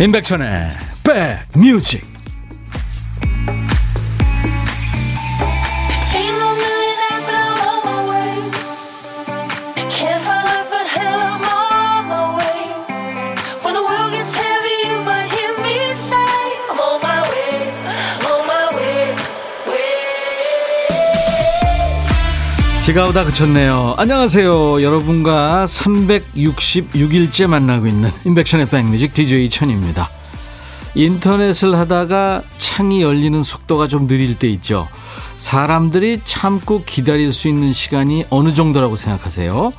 임백천의 백뮤직 비가 오다 그쳤네요. 안녕하세요. 여러분과 366일째 만나고 있는 인백션의 백뮤직 DJ 천입니다. 인터넷을 하다가 창이 열리는 속도가 좀 느릴 때 있죠. 사람들이 참고 기다릴 수 있는 시간이 어느 정도라고 생각하세요?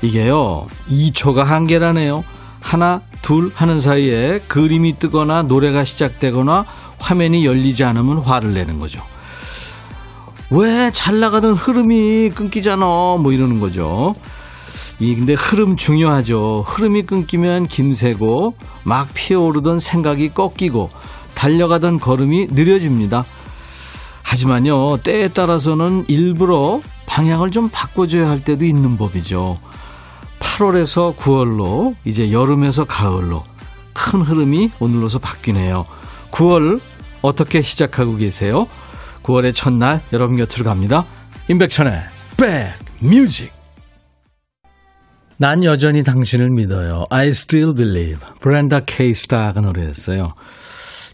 이게요, 2초가 한계라네요. 하나, 둘 하는 사이에 그림이 뜨거나 노래가 시작되거나 화면이 열리지 않으면 화를 내는 거죠. 왜 잘 나가던 흐름이 끊기잖아. 뭐 이러는 거죠. 이 근데 흐름 중요하죠. 흐름이 끊기면 김새고 막 피어오르던 생각이 꺾이고 달려가던 걸음이 느려집니다. 하지만요, 때에 따라서는 일부러 방향을 좀 바꿔줘야 할 때도 있는 법이죠. 8월에서 9월로, 이제 여름에서 가을로 큰 흐름이 오늘로서 바뀌네요. 9월 어떻게 시작하고 계세요? 9월의 첫날 여러분 곁으로 갑니다. 임백천의 백뮤직 난 여전히 당신을 믿어요. I still believe. 브랜다 케이스타가 노래했어요.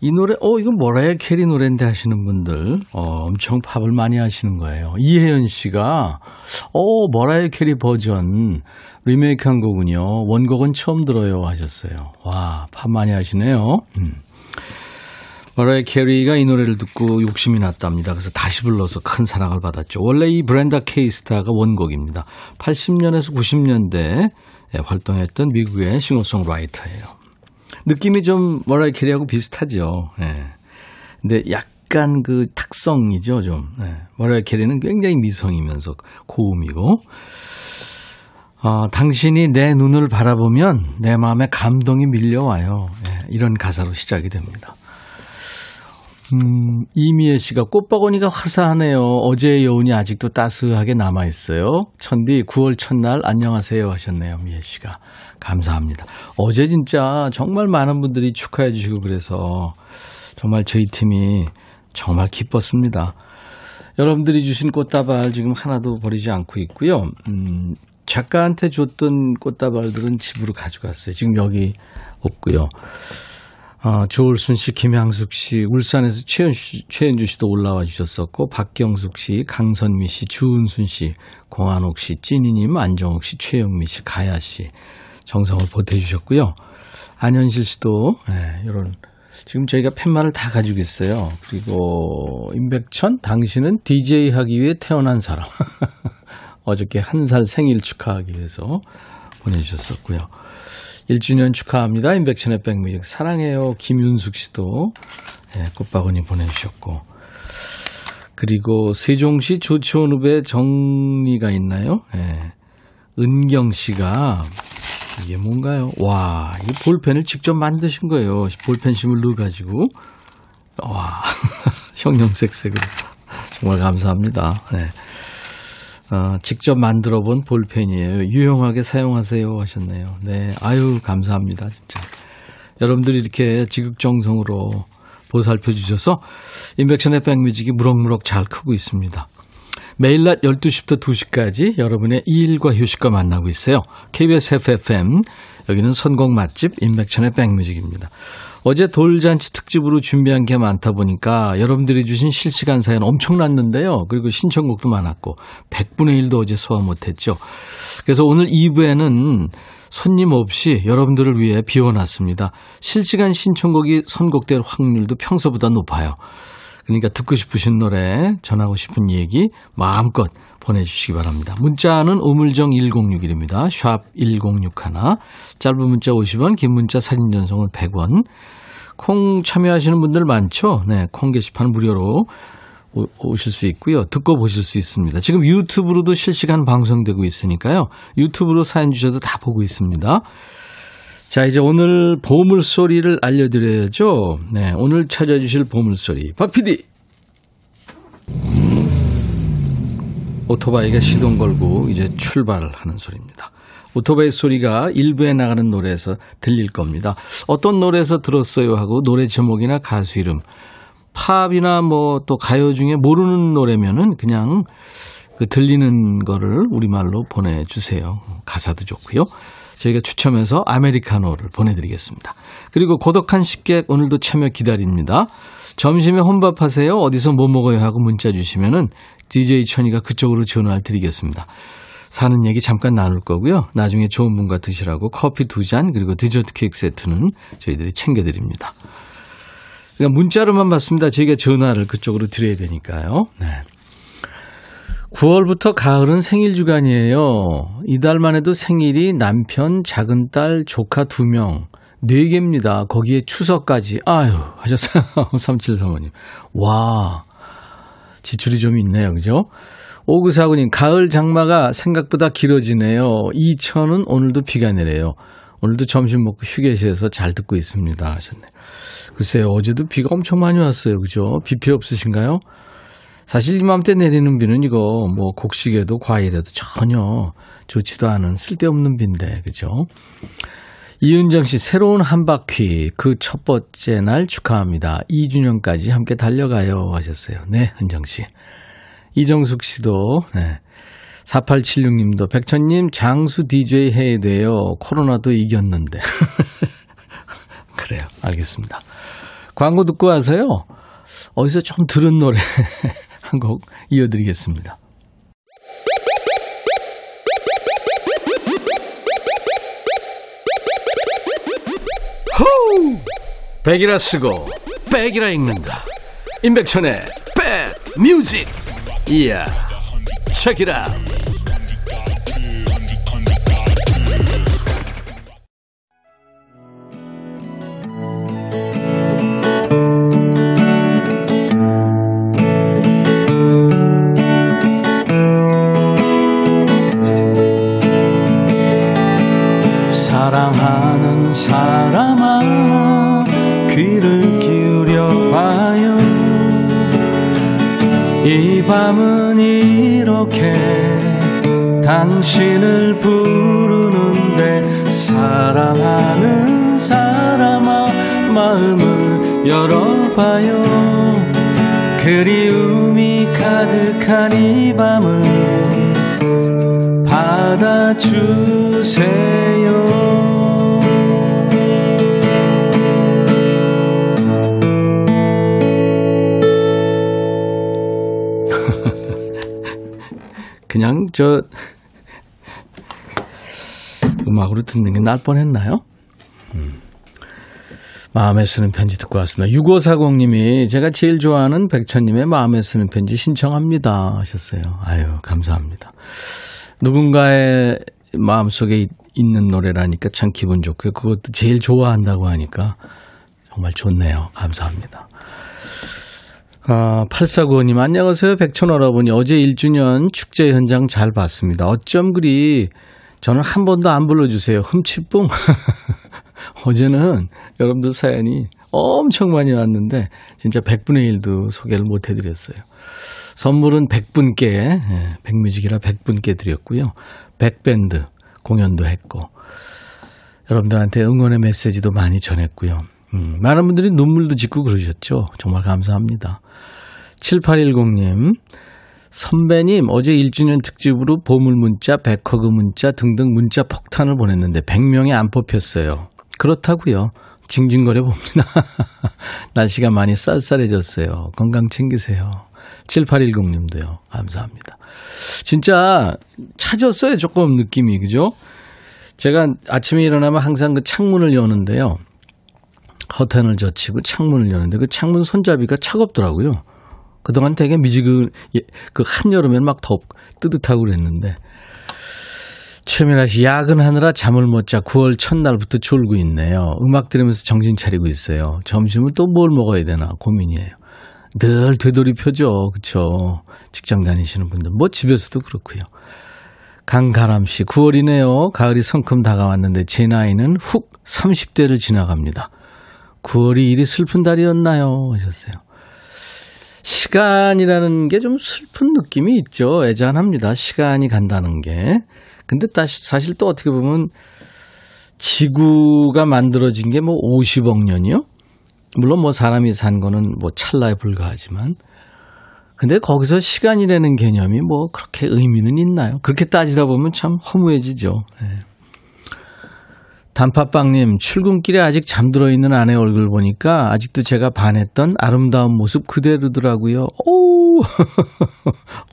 이 노래, 어, 이건 머라이어 캐리 노래인데 하시는 분들, 어, 엄청 팝을 많이 하시는 거예요. 이혜연 씨가, 어, 머라이어 캐리 버전 리메이크 한 거군요. 원곡은 처음 들어요 하셨어요. 와, 팝 많이 하시네요. 음. 머라이 캐리가 이 노래를 듣고 욕심이 났답니다. 그래서 다시 불러서 큰 사랑을 받았죠. 원래 이 브렌다 케이스타가 원곡입니다. 80년에서 90년대 활동했던 미국의 싱어송라이터예요. 느낌이 좀 머라이 캐리하고 비슷하죠. 예. 근데 약간 그 탁성이죠, 좀. 예. 머라이 캐리는 굉장히 미성이면서 고음이고. 어, 당신이 내 눈을 바라보면 내 마음에 감동이 밀려와요. 예. 이런 가사로 시작이 됩니다. 음, 이미애 씨가 꽃바구니가 화사하네요. 어제의 여운이 아직도 따스하게 남아있어요. 천디 9월 첫날 안녕하세요 하셨네요. 미애 씨가. 감사합니다. 어제 진짜 정말 많은 분들이 축하해 주시고 그래서 정말 저희 팀이 정말 기뻤습니다. 여러분들이 주신 꽃다발 지금 하나도 버리지 않고 있고요. 음, 작가한테 줬던 꽃다발들은 집으로 가져갔어요. 지금 여기 없고요. 어, 조울순 씨, 김향숙 씨, 울산에서 최현 씨, 최현주 씨도 올라와 주셨었고, 박경숙 씨, 강선미 씨, 주은순 씨, 공한옥 씨, 찐이님, 안정옥 씨, 최영미 씨, 가야 씨, 정성을 보태주셨고요. 안현실 씨도, 예, 이런, 지금 저희가 팻말을 다 가지고 있어요. 그리고, 임백천, 당신은 DJ 하기 위해 태어난 사람. 어저께 한 살 생일 축하하기 위해서 보내주셨었고요. 1주년 축하합니다. 인백션의 백뮤직 사랑해요. 김윤숙 씨도 네, 꽃바구니 보내주셨고 그리고 세종시 조치원읍에 정리가 있나요? 네. 은경 씨가 이게 뭔가요? 와, 이 볼펜을 직접 만드신 거예요. 볼펜심을 넣어가지고 와, 형형색색으로 정말 감사합니다. 네. 어, 직접 만들어 본 볼펜이에요. 유용하게 사용하세요 하셨네요. 네. 아유, 감사합니다. 진짜. 여러분들이 이렇게 지극정성으로 보살펴 주셔서 인백션의 백뮤직이 무럭무럭 잘 크고 있습니다. 매일 낮 12시부터 2시까지 여러분의 일과 휴식과 만나고 있어요. KBS FFM 여기는 선곡 맛집 인백천의 백뮤직입니다. 어제 돌잔치 특집으로 준비한 게 많다 보니까 여러분들이 주신 실시간 사연 엄청났는데요. 그리고 신청곡도 많았고 100분의 1도 어제 소화 못했죠. 그래서 오늘 2부에는 손님 없이 여러분들을 위해 비워놨습니다. 실시간 신청곡이 선곡될 확률도 평소보다 높아요. 그러니까 듣고 싶으신 노래, 전하고 싶은 얘기 마음껏 보내주시기 바랍니다. 문자는 우물정 1061입니다. 샵 1061. 짧은 문자 50원, 긴 문자 사진 전송은 100원. 콩 참여하시는 분들 많죠? 네, 콩 게시판 무료로 오실 수 있고요. 듣고 보실 수 있습니다. 지금 유튜브로도 실시간 방송되고 있으니까요. 유튜브로 사연 주셔도 다 보고 있습니다. 자, 이제 오늘 보물소리를 알려드려야죠. 네, 오늘 찾아주실 보물소리. 박 PD! 오토바이가 시동 걸고 이제 출발하는 소리입니다. 오토바이 소리가 일부에 나가는 노래에서 들릴 겁니다. 어떤 노래에서 들었어요 하고 노래 제목이나 가수 이름, 팝이나 뭐 또 가요 중에 모르는 노래면은 그냥 그 들리는 거를 우리말로 보내주세요. 가사도 좋고요. 저희가 추첨해서 아메리카노를 보내드리겠습니다. 그리고 고독한 식객 오늘도 참여 기다립니다. 점심에 혼밥하세요? 어디서 뭐 먹어요? 하고 문자 주시면은 DJ 천이가 그쪽으로 전화를 드리겠습니다. 사는 얘기 잠깐 나눌 거고요. 나중에 좋은 분과 드시라고 커피 두 잔 그리고 디저트 케이크 세트는 저희들이 챙겨드립니다. 그러니까 문자로만 받습니다. 저희가 전화를 그쪽으로 드려야 되니까요. 네. 9월부터 가을은 생일 주간이에요. 이달만 해도 생일이 남편, 작은 딸, 조카 2명, 4개입니다. 거기에 추석까지. 아유, 하셨어요. 3735님. 와, 지출이 좀 있네요. 그죠? 오구사구님, 가을 장마가 생각보다 길어지네요. 이천은 오늘도 비가 내려요. 오늘도 점심 먹고 휴게실에서 잘 듣고 있습니다. 하셨네. 글쎄요, 어제도 비가 엄청 많이 왔어요. 그죠? 비 피해 없으신가요? 사실 이맘때 내리는 비는 이거 뭐 곡식에도 과일에도 전혀 좋지도 않은 쓸데없는 비인데, 그죠? 이은정 씨, 새로운 한 바퀴, 그 첫 번째 날 축하합니다. 2주년까지 함께 달려가요. 하셨어요. 네, 은정 씨. 이정숙 씨도, 네. 4876님도, 백천님, 장수 DJ 해야 돼요. 코로나도 이겼는데. 그래요. 알겠습니다. 광고 듣고 와서요. 어디서 좀 들은 노래 한 곡 이어드리겠습니다. 호우! 백이라 쓰고 백이라 읽는다. 임백천의 백 뮤직. 이야. 책이라. 저 음악으로 듣는 게 날 뻔했나요? 음. 마음에 쓰는 편지 듣고 왔습니다. 6540님이 제가 제일 좋아하는 백천님의 마음에 쓰는 편지 신청합니다 하셨어요. 아유 감사합니다. 누군가의 마음속에 있는 노래라니까 참 기분 좋고요. 그것도 제일 좋아한다고 하니까 정말 좋네요. 감사합니다. 아, 8495님, 안녕하세요. 백천어라보니 어제 1주년 축제 현장 잘 봤습니다. 어쩜 그리 저는 한 번도 안 불러주세요. 흠칫뿡. 어제는 여러분들 사연이 엄청 많이 왔는데 진짜 100분의 1도 소개를 못 해드렸어요. 선물은 100분께, 예, 백뮤직이라 100분께 드렸고요. 100밴드 공연도 했고, 여러분들한테 응원의 메시지도 많이 전했고요. 음, 많은 분들이 눈물도 짓고 그러셨죠. 정말 감사합니다. 7810님, 선배님, 어제 1주년 특집으로 보물 문자, 백허그 문자 등등 문자 폭탄을 보냈는데 100명이 안 뽑혔어요. 그렇다고요. 징징거려 봅니다. 날씨가 많이 쌀쌀해졌어요. 건강 챙기세요. 7810님도요. 감사합니다. 진짜 차졌어요. 조금 느낌이. 그죠? 제가 아침에 일어나면 항상 그 창문을 여는데요. 커튼을 젖히고 창문을 여는데 그 창문 손잡이가 차갑더라고요. 그동안 되게 미지근, 그 한여름엔 막 덥, 뜨뜻하고 그랬는데. 최민아 씨, 야근하느라 잠을 못 자 9월 첫날부터 졸고 있네요. 음악 들으면서 정신 차리고 있어요. 점심은 또 뭘 먹어야 되나 고민이에요. 늘 되돌이표죠. 그쵸. 직장 다니시는 분들. 뭐 집에서도 그렇고요. 강가람 씨, 9월이네요. 가을이 성큼 다가왔는데 제 나이는 훅 30대를 지나갑니다. 9월이 이리 슬픈 달이었나요? 하셨어요. 시간이라는 게 좀 슬픈 느낌이 있죠. 애잔합니다. 시간이 간다는 게. 근데 다시 사실 또 어떻게 보면 지구가 만들어진 게 뭐 50억 년이요? 물론 뭐 사람이 산 거는 뭐 찰나에 불과하지만 근데 거기서 시간이라는 개념이 뭐 그렇게 의미는 있나요? 그렇게 따지다 보면 참 허무해지죠. 네. 단팥빵님, 출근길에 아직 잠들어 있는 아내 얼굴 보니까 아직도 제가 반했던 아름다운 모습 그대로더라고요. 오!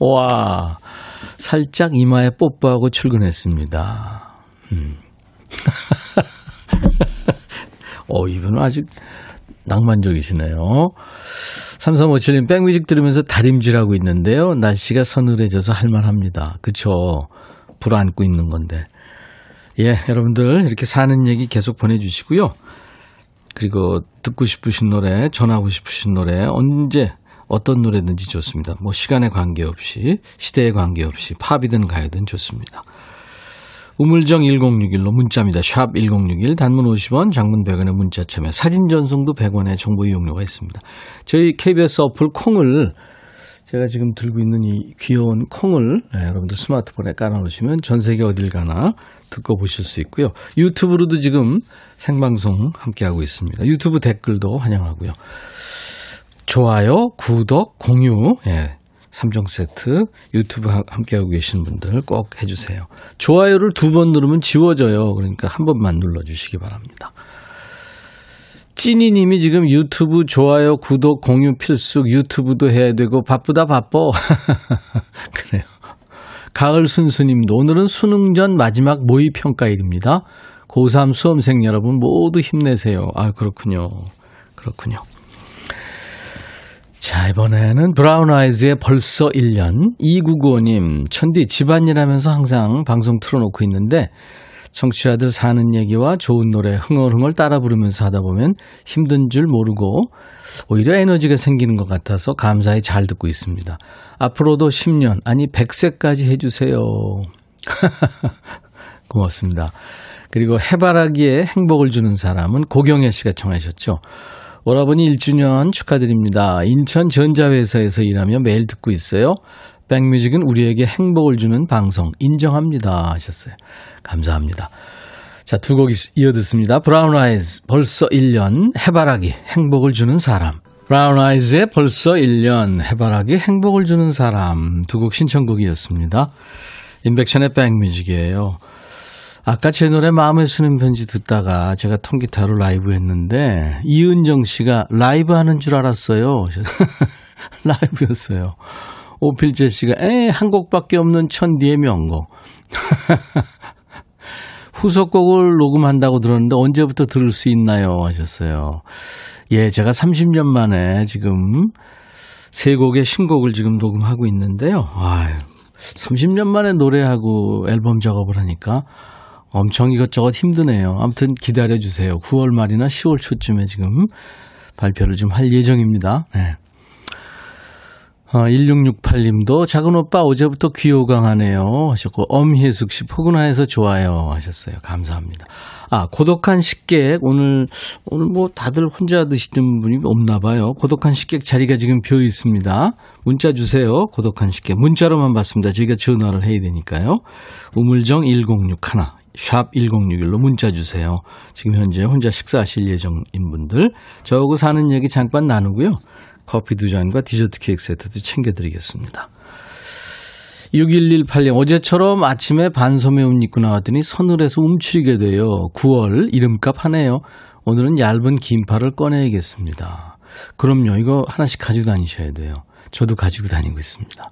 와, 살짝 이마에 뽀뽀하고 출근했습니다. 음. 어, 이분은 아직 낭만적이시네요. 3357님, 백뮤직 들으면서 다림질하고 있는데요. 날씨가 서늘해져서 할만합니다. 그쵸? 불 안고 있는 건데. 예, 여러분들 이렇게 사는 얘기 계속 보내주시고요. 그리고 듣고 싶으신 노래, 전하고 싶으신 노래, 언제, 어떤 노래든지 좋습니다. 뭐 시간에 관계없이, 시대에 관계없이, 팝이든 가요든 좋습니다. 우물정 1061로 문자입니다. 샵 1061, 단문 50원, 장문 100원의 문자 참여, 사진 전송도 100원의 정보 이용료가 있습니다. 저희 KBS 어플 콩을 제가 지금 들고 있는 이 귀여운 콩을 네, 여러분들 스마트폰에 깔아놓으시면 전 세계 어딜 가나 듣고 보실 수 있고요. 유튜브로도 지금 생방송 함께하고 있습니다. 유튜브 댓글도 환영하고요. 좋아요, 구독, 공유, 예, 3종 세트 유튜브 함께하고 계신 분들 꼭 해주세요. 좋아요를 두 번 누르면 지워져요. 그러니까 한 번만 눌러주시기 바랍니다. 찐이님이 지금 유튜브 좋아요, 구독, 공유 필수 유튜브도 해야 되고 바쁘다 바빠. 그래요. 가을 순수님도 오늘은 수능 전 마지막 모의 평가일입니다. 고3 수험생 여러분 모두 힘내세요. 아 그렇군요. 그렇군요. 자, 이번에는 브라운 아이즈의 벌써 1년. 2995님, 천디 집안일 하면서 항상 방송 틀어놓고 있는데, 청취자들 사는 얘기와 좋은 노래 흥얼흥얼 따라 부르면서 하다 보면 힘든 줄 모르고 오히려 에너지가 생기는 것 같아서 감사히 잘 듣고 있습니다. 앞으로도 10년, 아니 100세까지 해주세요. 고맙습니다. 그리고 해바라기에 행복을 주는 사람은 고경혜 씨가 청하셨죠. 오라버니 1주년 축하드립니다. 인천 전자회사에서 일하며 매일 듣고 있어요. 백뮤직은 우리에게 행복을 주는 방송 인정합니다 하셨어요. 감사합니다. 자, 두 곡 이어 듣습니다. 브라운 아이즈 벌써 1년 해바라기 행복을 주는 사람. 브라운 아이즈의 벌써 1년 해바라기 행복을 주는 사람 두 곡 신청곡이었습니다. 인백션의 백뮤직이에요. 아까 제 노래 마음에 쓰는 편지 듣다가 제가 통기타로 라이브 했는데 이은정 씨가 라이브 하는 줄 알았어요. 라이브였어요. 오필재 씨가 에한 곡밖에 없는 천디의 명곡. 후속곡을 녹음한다고 들었는데 언제부터 들을 수 있나요? 하셨어요. 예, 제가 30년 만에 지금 세 곡의 신곡을 지금 녹음하고 있는데요. 아, 30년 만에 노래하고 앨범 작업을 하니까 엄청 이것저것 힘드네요. 아무튼 기다려 주세요. 9월 말이나 10월 초쯤에 지금 발표를 좀 할 예정입니다. 네. 어, 1668님도 작은 오빠 어제부터 귀호강하네요 하셨고 엄혜숙 씨 포근화해서 좋아요 하셨어요. 감사합니다. 아 고독한 식객 오늘 오늘 뭐 다들 혼자 드시는 분이 없나 봐요. 고독한 식객 자리가 지금 비어 있습니다. 문자 주세요. 고독한 식객 문자로만 받습니다. 저희가 전화를 해야 되니까요. 우물정 1061, 샵 1061로 문자 주세요. 지금 현재 혼자 식사하실 예정인 분들 저하고 사는 얘기 잠깐 나누고요. 커피 두 잔과 디저트 케이크 세트도 챙겨드리겠습니다. 6118님, 어제처럼 아침에 반소매 옷 입고 나왔더니 서늘해서 움츠리게 돼요. 9월 이름값 하네요. 오늘은 얇은 긴팔을 꺼내야겠습니다. 그럼요, 이거 하나씩 가지고 다니셔야 돼요. 저도 가지고 다니고 있습니다.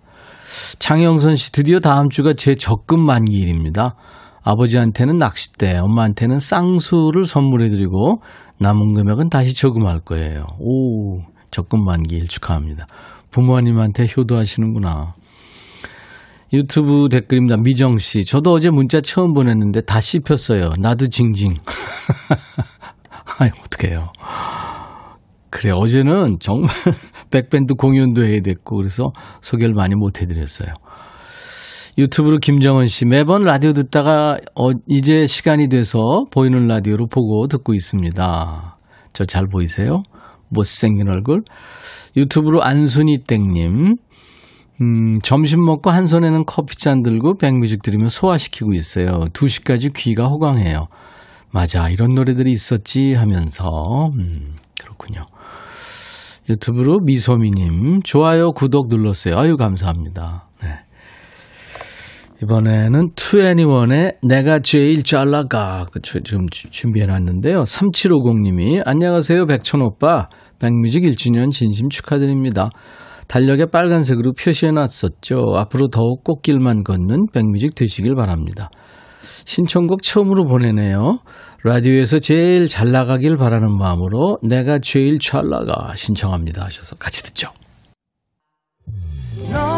장영선 씨, 드디어 다음 주가 제 적금 만기일입니다. 아버지한테는 낚싯대, 엄마한테는 쌍수를 선물해드리고 남은 금액은 다시 저금할 거예요. 오, 적금 만기일 축하합니다. 부모님한테 효도하시는구나. 유튜브 댓글입니다. 미정 씨. 저도 어제 문자 처음 보냈는데 다 씹혔어요. 나도 징징. 아이, 어떡해요. 그래, 어제는 정말 백밴드 공연도 해야 됐고, 그래서 소개를 많이 못 해드렸어요. 유튜브로 김정은 씨. 매번 라디오 듣다가, 어, 이제 시간이 돼서 보이는 라디오로 보고 듣고 있습니다. 저 잘 보이세요? 못생긴 얼굴. 유튜브로 안순이 땡님. 음, 점심 먹고 한 손에는 커피잔 들고 백뮤직 들으며 소화시키고 있어요. 2시까지 귀가 호강해요. 맞아, 이런 노래들이 있었지 하면서, 음, 그렇군요. 유튜브로 미소미님, 좋아요, 구독 눌렀어요. 아유, 감사합니다. 네. 이번에는 2NE1의 내가 제일 잘 나가. 그, 지금 준비해 놨는데요. 3750님이, 안녕하세요, 백천 오빠. 백뮤직 1주년 진심 축하드립니다. 달력에 빨간색으로 표시해 놨었죠. 앞으로 더욱 꽃길만 걷는 백뮤직 되시길 바랍니다. 신청곡 처음으로 보내네요. 라디오에서 제일 잘 나가길 바라는 마음으로 내가 제일 잘 나가 신청합니다 하셔서 같이 듣죠. 너의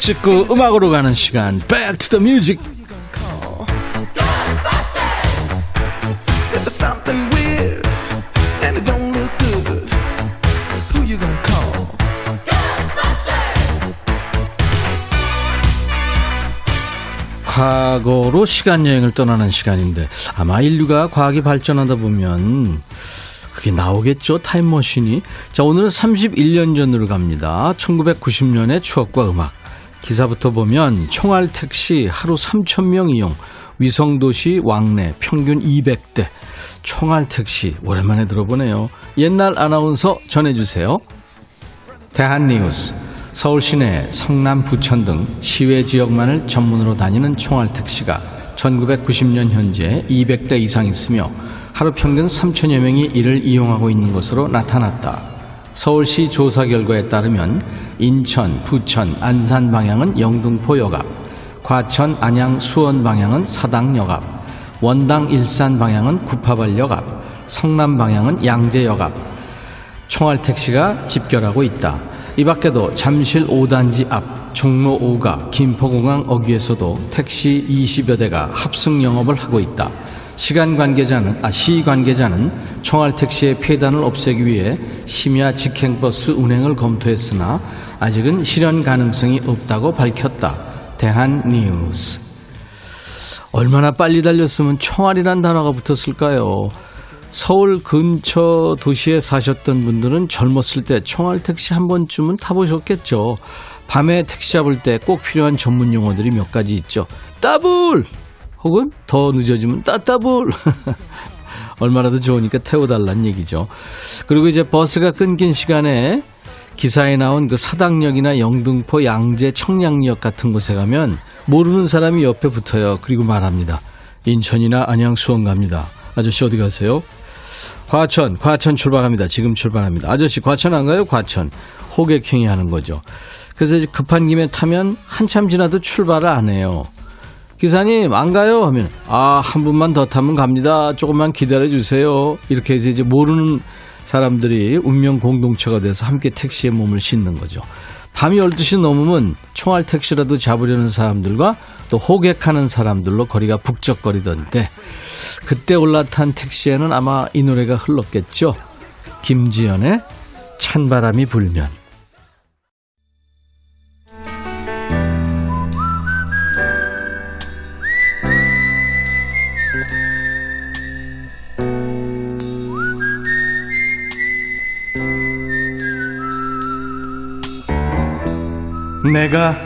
추억 찍고 음악으로 가는 시간. Back to the Music. 과거로 시간 여행을 떠나는 시간인데 아마 인류가 과학이 발전하다 보면 그게 나오겠죠 타임머신이? 자 오늘은 31년 전으로 갑니다. 1990년의 추억과 음악 기사부터 보면 총알 택시 하루 3,000명 이용, 위성도시 왕래 평균 200대, 총알 택시 오랜만에 들어보네요. 옛날 아나운서 전해주세요. 대한뉴스 서울 시내 성남 부천 등 시외 지역만을 전문으로 다니는 총알 택시가 1990년 현재 200대 이상 있으며 하루 평균 3천여 명이 이를 이용하고 있는 것으로 나타났다. 서울시 조사 결과에 따르면 인천, 부천, 안산 방향은 영등포 역 앞, 과천, 안양, 수원 방향은 사당역 앞, 원당, 일산 방향은 구파발역 앞, 성남 방향은 양재역 앞, 총알 택시가 집결하고 있다. 이 밖에도 잠실 5단지 앞, 종로 5가, 김포공항 어귀에서도 택시 20여 대가 합승 영업을 하고 있다. 시간 관계자는 아, 시 관계자는 총알 택 시의 폐단을 없애기 위해 심야 직행버스 운행을 검토했으나 아직은 실현 가능성이 없다고 밝혔다. 대한 뉴스. 얼마나 빨리 달렸으면 총알이란 단어가 붙었을까요? 서울 근처 도시에 사셨던 분들은 젊었을 때 총알 택시 한 번쯤은 타보셨겠죠. 밤에 택시 잡을 때 꼭 필요한 전문 용어들이 몇 가지 있죠. 따블! 혹은 더 늦어지면 따따불. 얼마나 더 좋으니까 태워달라는 얘기죠. 그리고 이제 버스가 끊긴 시간에 기사에 나온 그 사당역이나 영등포, 양재, 청량역 같은 곳에 가면 모르는 사람이 옆에 붙어요. 그리고 말합니다. 인천이나 안양, 수원 갑니다. 아저씨 어디 가세요? 과천, 과천 출발합니다. 지금 출발합니다. 아저씨 과천 안 가요? 과천. 호객행위 하는 거죠. 그래서 급한 김에 타면 한참 지나도 출발을 안 해요. 기사님 안 가요? 하면 아 한 분만 더 타면 갑니다. 조금만 기다려 주세요. 이렇게 해서 이제 모르는 사람들이 운명 공동체가 돼서 함께 택시에 몸을 싣는 거죠. 밤이 12시 넘으면 총알 택시라도 잡으려는 사람들과 또 호객하는 사람들로 거리가 북적거리던데 그때 올라탄 택시에는 아마 이 노래가 흘렀겠죠. 김지연의 찬바람이 불면 내가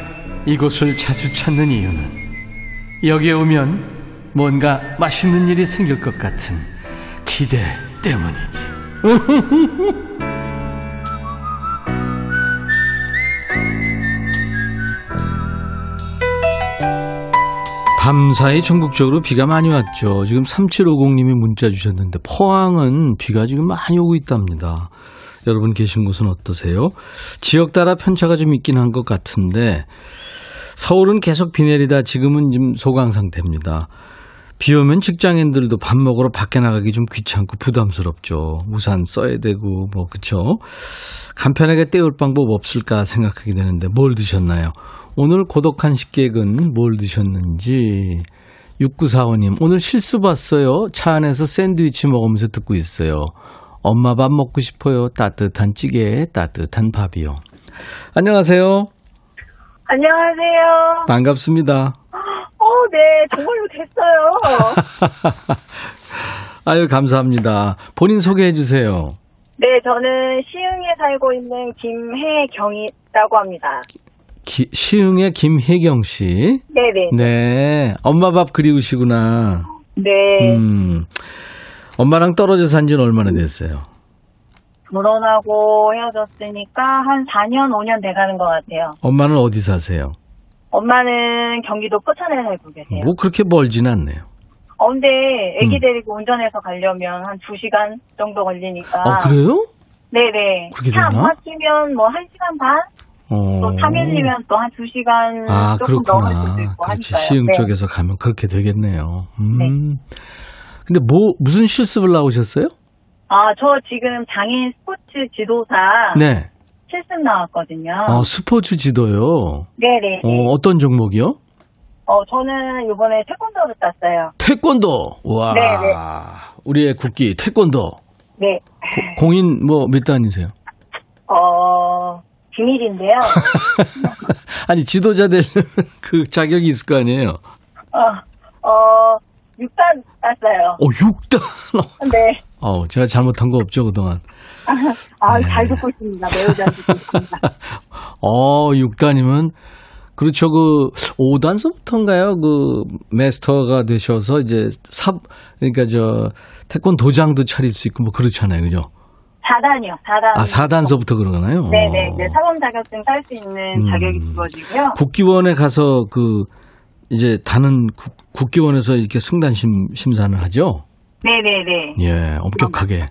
이곳을 자주 찾는 이유는 여기에 오면 뭔가 맛있는 일이 생길 것 같은 기대 때문이지. 밤사이 전국적으로 비가 많이 왔죠. 지금 3750님이 문자 주셨는데 포항은 비가 지금 많이 오고 있답니다. 여러분 계신 곳은 어떠세요? 지역 따라 편차가 좀 있긴 한 것 같은데 서울은 계속 비 내리다 지금은 좀 소강 상태입니다. 비 오면 직장인들도 밥 먹으러 밖에 나가기 좀 귀찮고 부담스럽죠. 우산 써야 되고 뭐 그쵸? 간편하게 때울 방법 없을까 생각하게 되는데 뭘 드셨나요? 오늘 고독한 식객은 뭘 드셨는지 6945님 오늘 실수 봤어요. 차 안에서 샌드위치 먹으면서 듣고 있어요. 엄마 밥 먹고 싶어요. 따뜻한 찌개에 따뜻한 밥이요. 안녕하세요. 안녕하세요. 반갑습니다. 어, 네, 정말로 됐어요. 아유 감사합니다. 본인 소개해 주세요. 네, 저는 시흥에 살고 있는 김혜경이라고 합니다. 기- 시흥의 김혜경 씨. 네네. 네. 엄마 밥 그리우시구나. 네. 음. 엄마랑 떨어져 산 지는 얼마나 됐어요? 결혼하고 헤어졌으니까 한 4년, 5년 돼가는 것 같아요. 엄마는 어디 사세요? 엄마는 경기도 포천에 살고 계세요. 뭐 그렇게 멀진 않네요. 어, 근데 애기 음. 데리고 운전해서 가려면 한 2시간 정도 걸리니까. 아, 그래요? 네네. 그렇게 차안 되나? 막히면 뭐 1시간 반? 어. 또 3일이면 또 한 2시간 아, 조금 넘을 수도 그렇구나. 있고 그렇지. 하니까요. 시흥 네. 쪽에서 가면 그렇게 되겠네요. 음. 네. 근데 뭐, 무슨 실습을 나오셨어요? 아, 저 지금 장애인 스포츠 지도사 네. 실습 나왔거든요. 어, 스포츠 지도요. 네네. 어, 어떤 종목이요? 어, 저는 이번에 태권도를 땄어요. 태권도. 와. 네, 네. 우리의 국기, 태권도. 네. 고- 공인 뭐 몇 단이세요? 어, 비밀인데요. 아니, 지도자 될 그 자격이 있을 거 아니에요? 어, 어, 6단 땄어요. 어, 6단. 네. 어, 제가 잘못한 거 없죠, 그동안. 아, 네. 잘 듣고 있습니다. 매우 잘 듣고 있습니다. 어, 6단이면, 그렇죠. 그, 5단서부터인가요? 그, 마스터가 되셔서 이제 삽, 그러니까 저, 태권 도장도 차릴 수 있고 뭐 그렇잖아요. 그죠? 4단이요. 4단. 아, 4단서부터 그러나요? 네네. 어. 이제 사범 자격증 딸 수 있는 음. 자격이 주어지고요. 국기원에 가서 그, 이제 다는 국, 국기원에서 이렇게 승단 심, 심사를 하죠? 네네네. 예, 엄격하게.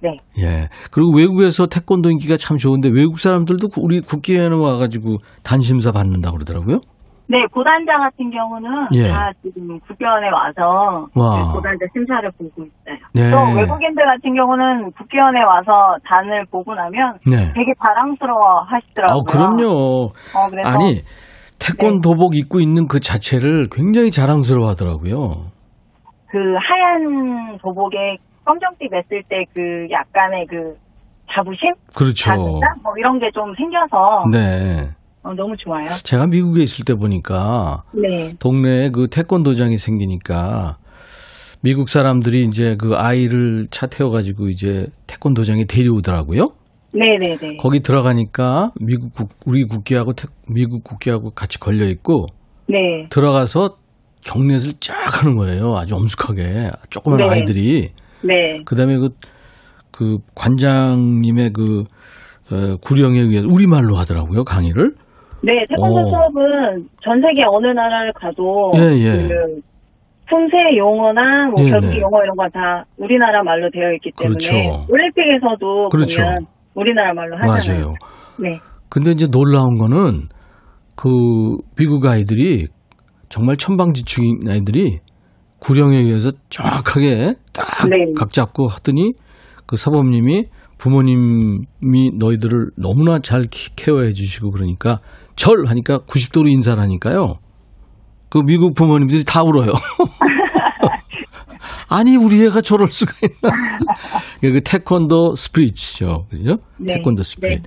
네. 예. 그리고 외국에서 태권도 인기가 참 좋은데 외국 사람들도 구- 우리 국기원에 와가지고 단심사 받는다고 그러더라고요? 네, 고단자 같은 경우는 예. 다 지금 국교원에 와서 와. 네, 고단자 심사를 보고 있어요. 네. 또 외국인들 같은 경우는 국교원에 와서 단을 보고 나면 네. 되게 자랑스러워 하시더라고요. 아, 그럼요. 어, 그래서 아니, 태권 도복 입고 있는 그 자체를 굉장히 자랑스러워 하더라고요. 그 하얀 도복에 검정띠 맸을 때 그 약간의 그 자부심? 그렇죠. 자신감? 뭐 이런 게 좀 생겨서 네. 어, 너무 좋아요. 제가 미국에 있을 때 보니까 네. 동네에 그 태권도장이 생기니까 미국 사람들이 이제 그 아이를 차 태워가지고 이제 태권도장에 데려오더라고요. 네네네. 거기 들어가니까 미국 국, 우리 국기하고 태- 미국 국기하고 같이 걸려 있고 네. 들어가서 경례를 쫙 하는 거예요. 아주 엄숙하게 조그만 네. 아이들이 네. 그다음에 그, 그 관장님의 그 어, 구령에 의해서 우리 말로 하더라고요 강의를. 네, 태권도 오. 수업은 전 세계 어느 나라를 가도 예, 예. 그 품새 용어나 뭐 네, 결기 네. 용어 이런 거다 우리나라 말로 되어 있기 때문에 그렇죠. 올림픽에서도 그렇죠. 보면 우리나라 말로 하잖아요. 맞아요. 네. 근데 이제 놀라운 거는 그 미국 아이들이 정말 천방지축인 아이들이 구령에 의해서 정확하게 딱 네. 각 잡고 하더니 그 사범님이 부모님이 너희들을 너무나 잘 키- 케어해 주시고 그러니까 절 하니까 90도로 인사를 하니까요. 그 미국 부모님들이 다 울어요. 아니 우리 애가 저럴 수가 있나? 그 태권도 스피릿이죠, 그죠? 네. 태권도 스피릿.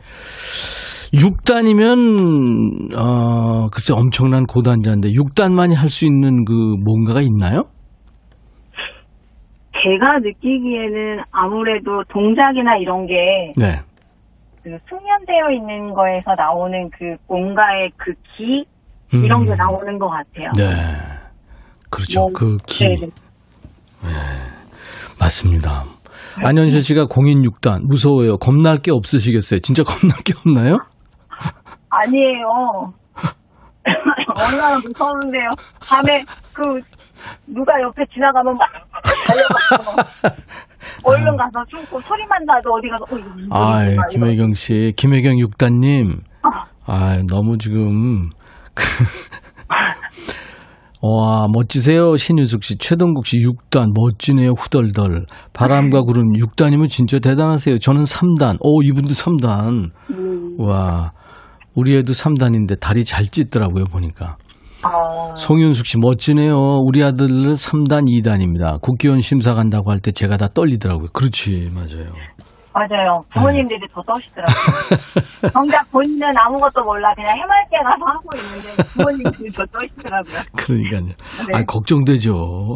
6단이면 어 글쎄 엄청난 고단자인데 6단만이 할 수 있는 그 뭔가가 있나요? 제가 느끼기에는 아무래도 동작이나 이런 게 네. 그 숙련되어 있는 거에서 나오는 그 뭔가의 그 기 이런 음. 게 나오는 것 같아요. 네. 그렇죠. 뭐, 그 기. 네, 네. 맞습니다. 안현실 씨가 공인 6단 무서워요. 겁날 게 없으시겠어요? 진짜 겁날 게 없나요? 아니에요. 얼마나 무서운데요. 밤에 그 누가 옆에 지나가면 막 달려가서 얼른 가서 숨고 소리만 나도 어디 가서 어 이거 아, 김혜경 씨, 김혜경 육단님. 어. 아, 너무 지금. 와, 멋지세요. 신유숙 씨, 최동국 씨, 6단, 멋지네요. 후덜덜. 바람과 구름 6단이면 진짜 대단하세요. 저는 3단. 오, 이분도 3단. 음, 와, 우리 애도 3단인데 다리 잘 찢더라고요, 보니까. 어, 송윤숙 씨, 멋지네요. 우리 아들은 3단, 2단입니다. 국기원 심사 간다고 할 때 제가 다 떨리더라고요. 그렇지, 맞아요. 맞아요. 부모님들이 더 떠시더라고요. 정작 본인은 아무것도 몰라 그냥 해맑게 가서 하고 있는데 부모님들이 더 떠시더라고요. 그러니까요. 네. 아, 걱정되죠.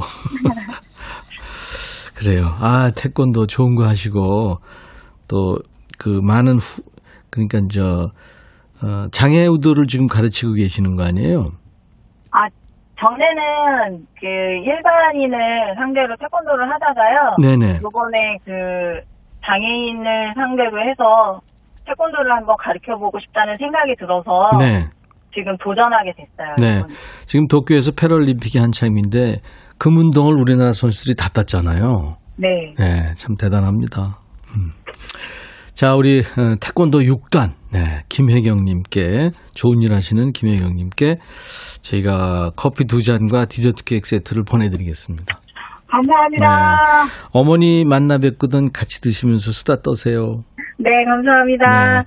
그래요. 아, 태권도 좋은 거 하시고, 또, 그, 많은 후, 그러니까, 저, 어, 장애우들을 지금 가르치고 계시는 거 아니에요? 아 전에는 그 일반인을 상대로 태권도를 하다가요. 네네. 요번에 그 장애인을 상대로 해서 태권도를 한번 가르쳐 보고 싶다는 생각이 들어서 네. 지금 도전하게 됐어요. 네. 지금 도쿄에서 패럴림픽이 한창인데, 금운동을 우리나라 선수들이 다 땄잖아요. 네. 네, 참 대단합니다. 음. 자, 우리 어, 태권도 6단, 네, 김혜경님께 좋은 일 하시는 김혜경님께 저희가 커피 두 잔과 디저트 케이크 세트를 보내드리겠습니다. 감사합니다. 어머니 만나 뵙거든 같이 드시면서 수다 떠세요. 네, 감사합니다. 네.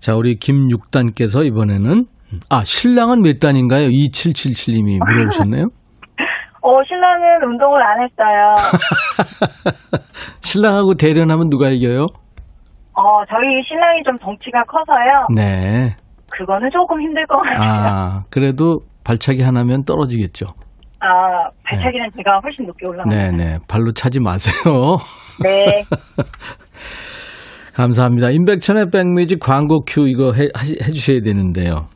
자, 우리 김육단께서 이번에는 아 신랑은 몇 단인가요? 2777님이 물어보셨네요. 어, 신랑은 운동을 안 했어요. 신랑하고 대련하면 누가 이겨요? 어, 저희 신랑이 좀 덩치가 커서요. 네. 그거는 조금 힘들 것 같아요. 아 그래도 발차기 하나면 떨어지겠죠. 아, 발차기는 제가 훨씬 높게 올라갑니다. 네네. 발로 차지 마세요. 네. 감사합니다. 임백천의 백뮤직 광고 큐 이거 해, 하시- 해주셔야 되는데요.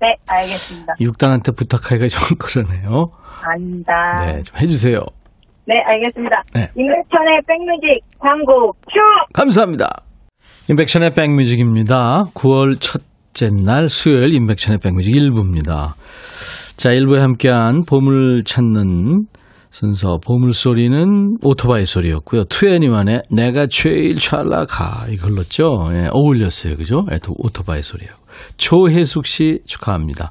네, 알겠습니다. 육단한테 부탁하기가 좀 그러네요. 아닙니다. 네, 좀 해주세요. 네, 알겠습니다. 네. 임백천의 백뮤직 광고 큐! 감사합니다. 임백천의 백뮤직입니다. 9월 첫째 날 수요일 임백천의 백뮤직 1부입니다. 자, 1부에 함께한 보물 찾는 순서 보물 소리는 오토바이 소리였고요. 투애니만의 내가 제일 잘 나가 이거 흘렀죠. 예, 어울렸어요. 그죠? 예, 또 오토바이 소리요. 조혜숙 씨 축하합니다.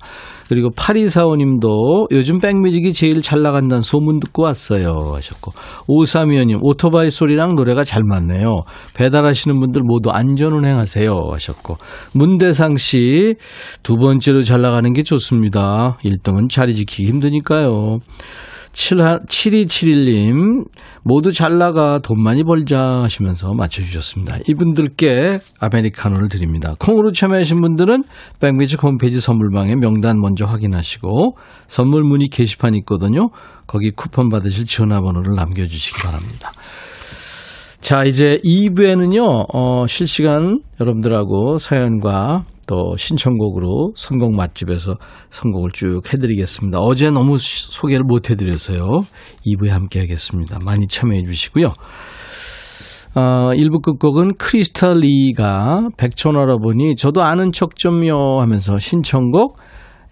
그리고 8245님도 요즘 백뮤직이 제일 잘 나간다는 소문 듣고 왔어요 하셨고 5325님 오토바이 소리랑 노래가 잘 맞네요. 배달하시는 분들 모두 안전운행하세요 하셨고 문대상 씨 두 번째로 잘 나가는 게 좋습니다. 1등은 자리 지키기 힘드니까요. 7271님, 모두 잘 나가 돈 많이 벌자 하시면서 맞춰주셨습니다. 이분들께 아메리카노를 드립니다. 콩으로 참여하신 분들은 백미직 홈페이지 선물방에 명단 먼저 확인하시고 선물 문의 게시판 있거든요. 거기 쿠폰 받으실 전화번호를 남겨주시기 바랍니다. 자, 이제 2부에는요, 어, 실시간 여러분들하고 사연과 또 신청곡으로 선곡 맛집에서 선곡을 쭉 해드리겠습니다. 어제 너무 시- 소개를 못 해드려서요. 2부에 함께 하겠습니다. 많이 참여해 주시고요. 어, 1부 끝곡은 크리스탈 리가 백촌 할아버니 저도 아는 척 좀요 하면서 신청곡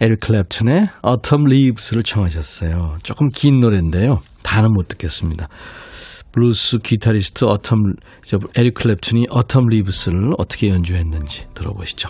에릭 클랩튼의 Autumn Leaves를 청하셨어요. 조금 긴 노래인데요. 다는 못 듣겠습니다. 블루스 기타리스트 Autumn 저 에릭 클랩튼이 Autumn Leaves를 어떻게 연주했는지 들어보시죠.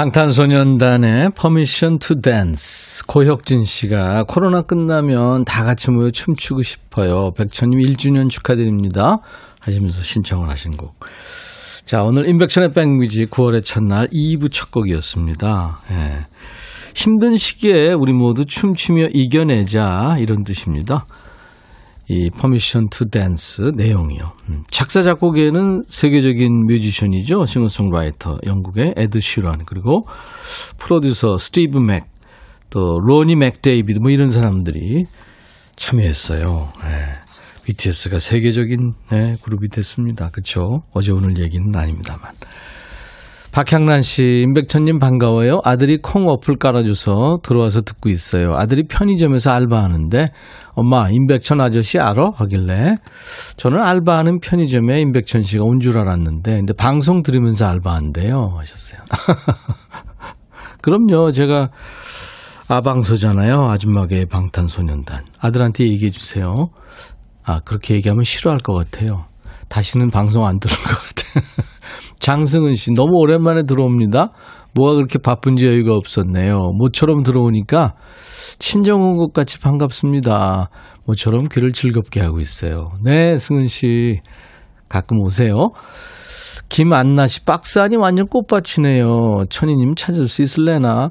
방탄소년단의 Permission to Dance 고혁진 씨가 코로나 끝나면 다 같이 모여 춤추고 싶어요. 백천님 1주년 축하드립니다. 하시면서 신청을 하신 곡. 자, 오늘 인백션의 백뮤직 9월의 첫날 2부 첫 곡이었습니다. 예. 힘든 시기에 우리 모두 춤추며 이겨내자 이런 뜻입니다. 이 Permission to Dance 내용이요. 음, 작사 작곡에는 세계적인 뮤지션이죠. 싱어송라이터 영국의 에드 시런 그리고 프로듀서 스티브 맥, 또 조니 맥데이드 뭐 이런 사람들이 참여했어요. 예. BTS가 세계적인 네, 그룹이 됐습니다. 그렇죠? 어제 오늘 얘기는 아닙니다만. 박향란 씨, 임백천님 반가워요. 아들이 콩 어플 깔아줘서 들어와서 듣고 있어요. 아들이 편의점에서 알바하는데 엄마 임백천 아저씨 알아? 하길래 저는 알바하는 편의점에 임백천 씨가 온 줄 알았는데 근데 방송 들으면서 알바한대요 하셨어요. 그럼요. 제가 아방소잖아요. 아줌마계 방탄소년단. 아들한테 얘기해 주세요. 아, 그렇게 얘기하면 싫어할 것 같아요. 다시는 방송 안 들을 것 같아요. 장승은 씨, 너무 오랜만에 들어옵니다. 뭐가 그렇게 바쁜지 여유가 없었네요. 모처럼 들어오니까 친정 온 것 같이 반갑습니다. 모처럼 귀를 즐겁게 하고 있어요. 네, 승은 씨. 가끔 오세요. 김안나 씨, 박스 안이 완전 꽃밭이네요. 천희님 찾을 수 있을래나?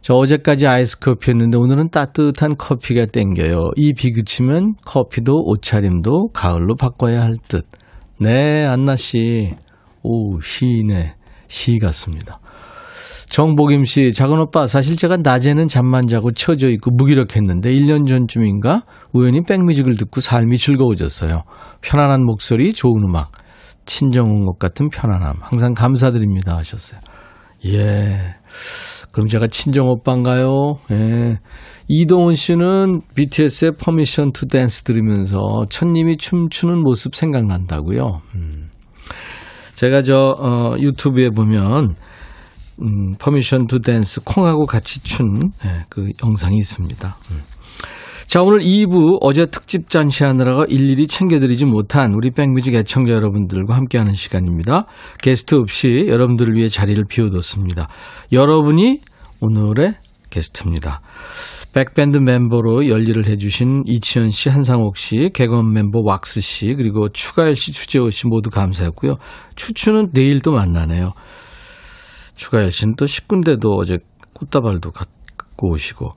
저 어제까지 아이스 커피였는데 오늘은 따뜻한 커피가 땡겨요. 이 비 그치면 커피도 옷차림도 가을로 바꿔야 할 듯. 네, 안나 씨. 오, 시인의 시 같습니다. 정복임 씨, 작은 오빠, 사실 제가 낮에는 잠만 자고 처져 있고 무기력했는데 1년 전쯤인가 우연히 백뮤직을 듣고 삶이 즐거워졌어요. 편안한 목소리, 좋은 음악, 친정 온 것 같은 편안함. 항상 감사드립니다 하셨어요. 예. 그럼 제가 친정 오빠인가요? 예. 이동훈 씨는 BTS의 Permission to Dance 들으면서 천님이 춤추는 모습 생각난다고요. 음. 제가 저 어, 유튜브에 보면 음, Permission to Dance 콩하고 같이 춘 그 예, 영상이 있습니다. 음. 자, 오늘 2부 어제 특집 잔치하느라가 일일이 챙겨드리지 못한 우리 백뮤직 애청자 여러분들과 함께하는 시간입니다. 게스트 없이 여러분들을 위해 자리를 비워뒀습니다. 여러분이 오늘의 게스트입니다. 백밴드 멤버로 연리를 해주신 이치현 씨, 한상옥 씨, 개건 멤버 왁스 씨, 그리고 추가열 씨, 추재호 씨 모두 감사했고요. 추추는 내일 또 만나네요. 추가열 씨는 또 10군데도 어제 꽃다발도 갖고 오시고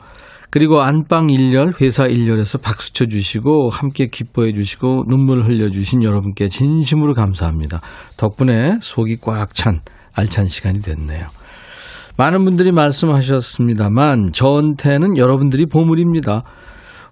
그리고 안방 일렬, 회사 일렬에서 박수 쳐 주시고 함께 기뻐해 주시고 눈물 흘려 주신 여러분께 진심으로 감사합니다. 덕분에 속이 꽉 찬 알찬 시간이 됐네요. 많은 분들이 말씀하셨습니다만 저한테는 여러분들이 보물입니다.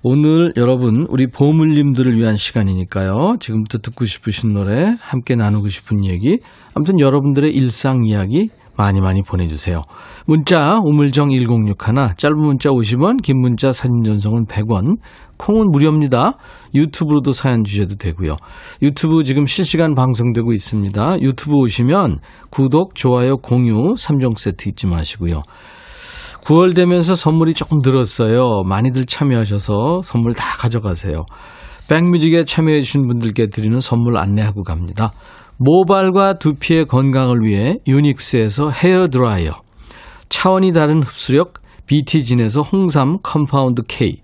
오늘 여러분 우리 보물님들을 위한 시간이니까요. 지금부터 듣고 싶으신 노래, 함께 나누고 싶은 얘기, 아무튼 여러분들의 일상 이야기 많이 많이 보내주세요. 문자 우물정 1061 짧은 문자 50원 긴 문자 사진 전송은 100원 콩은 무료입니다. 유튜브로도 사연 주셔도 되고요. 유튜브 지금 실시간 방송되고 있습니다. 유튜브 오시면 구독, 좋아요, 공유 3종 세트 잊지 마시고요. 9월 되면서 선물이 조금 늘었어요. 많이들 참여하셔서 선물 다 가져가세요. 백뮤직에 참여해 주신 분들께 드리는 선물 안내하고 갑니다. 모발과 두피의 건강을 위해 유닉스에서 헤어 드라이어 차원이 다른 흡수력 BT진에서 홍삼 compound K,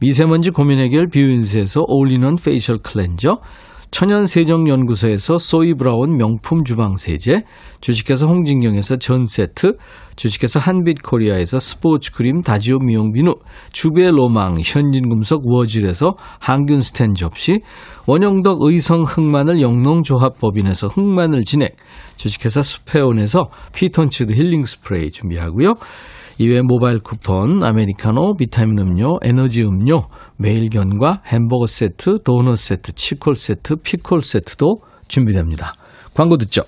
미세먼지 고민 해결 뷰인스에서 올리는 페이셜 클렌저, 천연세정연구소에서 소이브라운 명품 주방세제, 주식회사 홍진경에서 전 세트, 주식회사 한빛코리아에서 스포츠크림 다지오 미용 비누, 주베 로망 현진금속 워즐에서 항균 스텐 접시, 원형덕 의성 흑마늘 영농조합법인에서 흑마늘 진액, 주식회사 수페온에서 피톤치드 힐링 스프레이 준비하고요. 이외 모바일 쿠폰, 아메리카노, 비타민 음료, 에너지 음료, 매일견과 햄버거 세트, 도넛 세트, 치콜 세트, 피콜 세트도 준비됩니다. 광고 듣죠.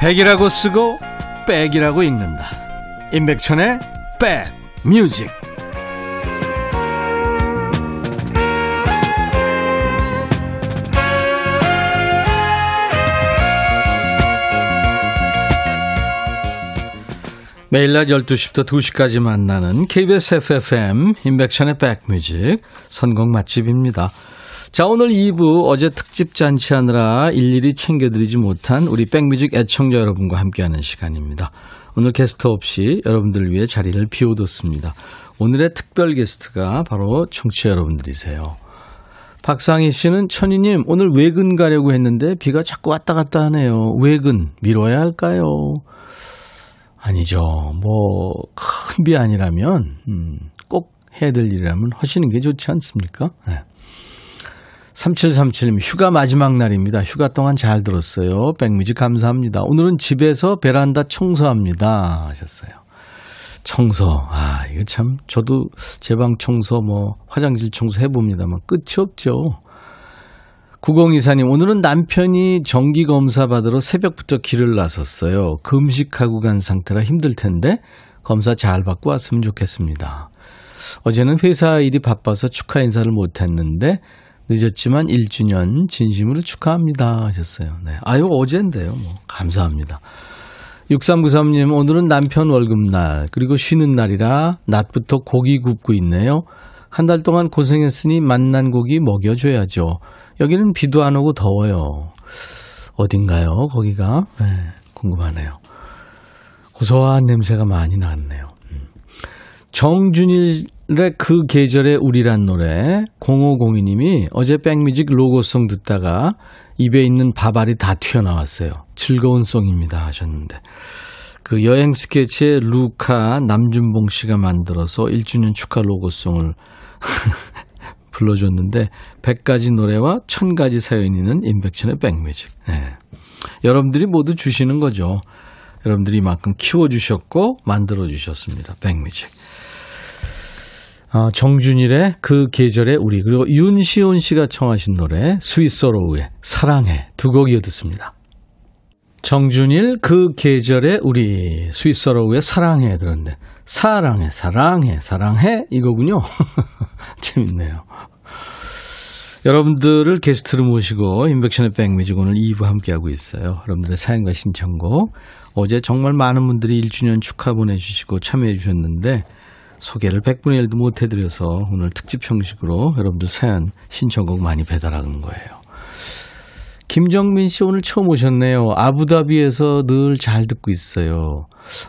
백이라고 쓰고 백이라고 읽는다. 임백천의 백 뮤직. 매일 낮 12시부터 2시까지 만나는 KBS FFM 임백천의 백뮤직 선곡 맛집입니다. 자, 오늘 2부 어제 특집 잔치하느라 일일이 챙겨드리지 못한 우리 백뮤직 애청자 여러분과 함께하는 시간입니다. 오늘 게스트 없이 여러분들을 위해 자리를 비워뒀습니다. 오늘의 특별 게스트가 바로 청취자 여러분들이세요. 박상희 씨는 천희님 오늘 외근 가려고 했는데 비가 자꾸 왔다 갔다 하네요. 외근 미뤄야 할까요? 아니죠. 뭐 큰 비 아니라면 음, 꼭 해야 될 일이라면 하시는 게 좋지 않습니까? 네. 3737님, 휴가 마지막 날입니다. 휴가 동안 잘 들었어요. 백뮤직 감사합니다. 오늘은 집에서 베란다 청소합니다. 하셨어요. 청소. 아, 이거 참, 저도 제 방 청소, 뭐, 화장실 청소 해봅니다만 끝이 없죠. 9024님, 오늘은 남편이 정기검사 받으러 새벽부터 길을 나섰어요. 금식하고 간 상태라 힘들 텐데, 검사 잘 받고 왔으면 좋겠습니다. 어제는 회사 일이 바빠서 축하 인사를 못 했는데, 늦었지만 1주년 진심으로 축하합니다 하셨어요. 네. 아유, 어젠데요. 뭐. 감사합니다. 6393님, 오늘은 남편 월급날, 그리고 쉬는 날이라 낮부터 고기 굽고 있네요. 한 달 동안 고생했으니 만난 고기 먹여줘야죠. 여기는 비도 안 오고 더워요. 어딘가요, 거기가? 네, 궁금하네요. 고소한 냄새가 많이 나네요. 음. 정준일의 그 계절의 우리란 노래 0502님이 어제 백뮤직 로고송 듣다가 입에 있는 밥알이 다 튀어나왔어요. 즐거운 송입니다 하셨는데 그 여행 스케치의 루카 남준봉 씨가 만들어서 1주년 축하 로고송을 불러줬는데 100가지 노래와 1000가지 사연이 있는 인백션의 백뮤직. 네. 여러분들이 모두 주시는 거죠. 여러분들이 이만큼 키워주셨고 만들어주셨습니다. 백뮤직. 아, 정준일의 그 계절의 우리 그리고 윤시온 씨가 청하신 노래 스위스로우의 사랑해 두 곡 이어 듣습니다. 정준일 그 계절의 우리 스위스로우의 사랑해 들었는데 사랑해 사랑해 사랑해 이거군요. 재밌네요. 여러분들을 게스트로 모시고 인백션의 백뮤직 오늘 2부 함께하고 있어요. 여러분들의 사연과 신청곡 어제 정말 많은 분들이 1주년 축하 보내주시고 참여해 주셨는데 소개를 100분의 1도 못 해드려서 오늘 특집 형식으로 여러분들 사연 신청곡 많이 배달하는 거예요. 김정민 씨 오늘 처음 오셨네요. 아부다비에서 늘 잘 듣고 있어요.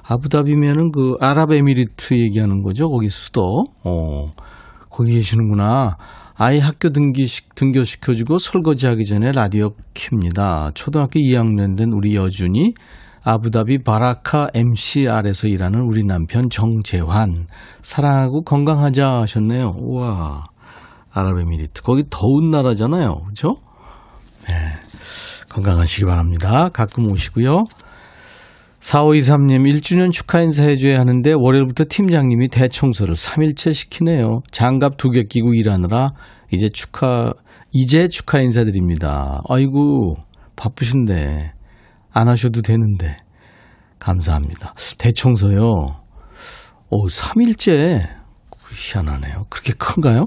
아부다비면은 그 아랍에미리트 얘기하는 거죠. 거기 수도. 어, 거기 계시는구나. 아이 학교 등기, 등교시켜주고 설거지하기 전에 라디오 킵니다. 초등학교 2학년 된 우리 여준이 아부다비 바라카 MCR에서 일하는 우리 남편 정재환. 사랑하고 건강하자 하셨네요. 우와. 아랍에미리트. 거기 더운 나라잖아요. 그죠? 네. 건강하시기 바랍니다. 가끔 오시고요. 4523님, 1주년 축하 인사 해줘야 하는데 월요일부터 팀장님이 대청소를 3일째 시키네요. 장갑 두 개 끼고 일하느라 이제 축하, 이제 축하 인사드립니다. 아이고, 바쁘신데. 안 하셔도 되는데. 감사합니다. 대청소요. 오, 3일째. 희한하네요. 그렇게 큰가요?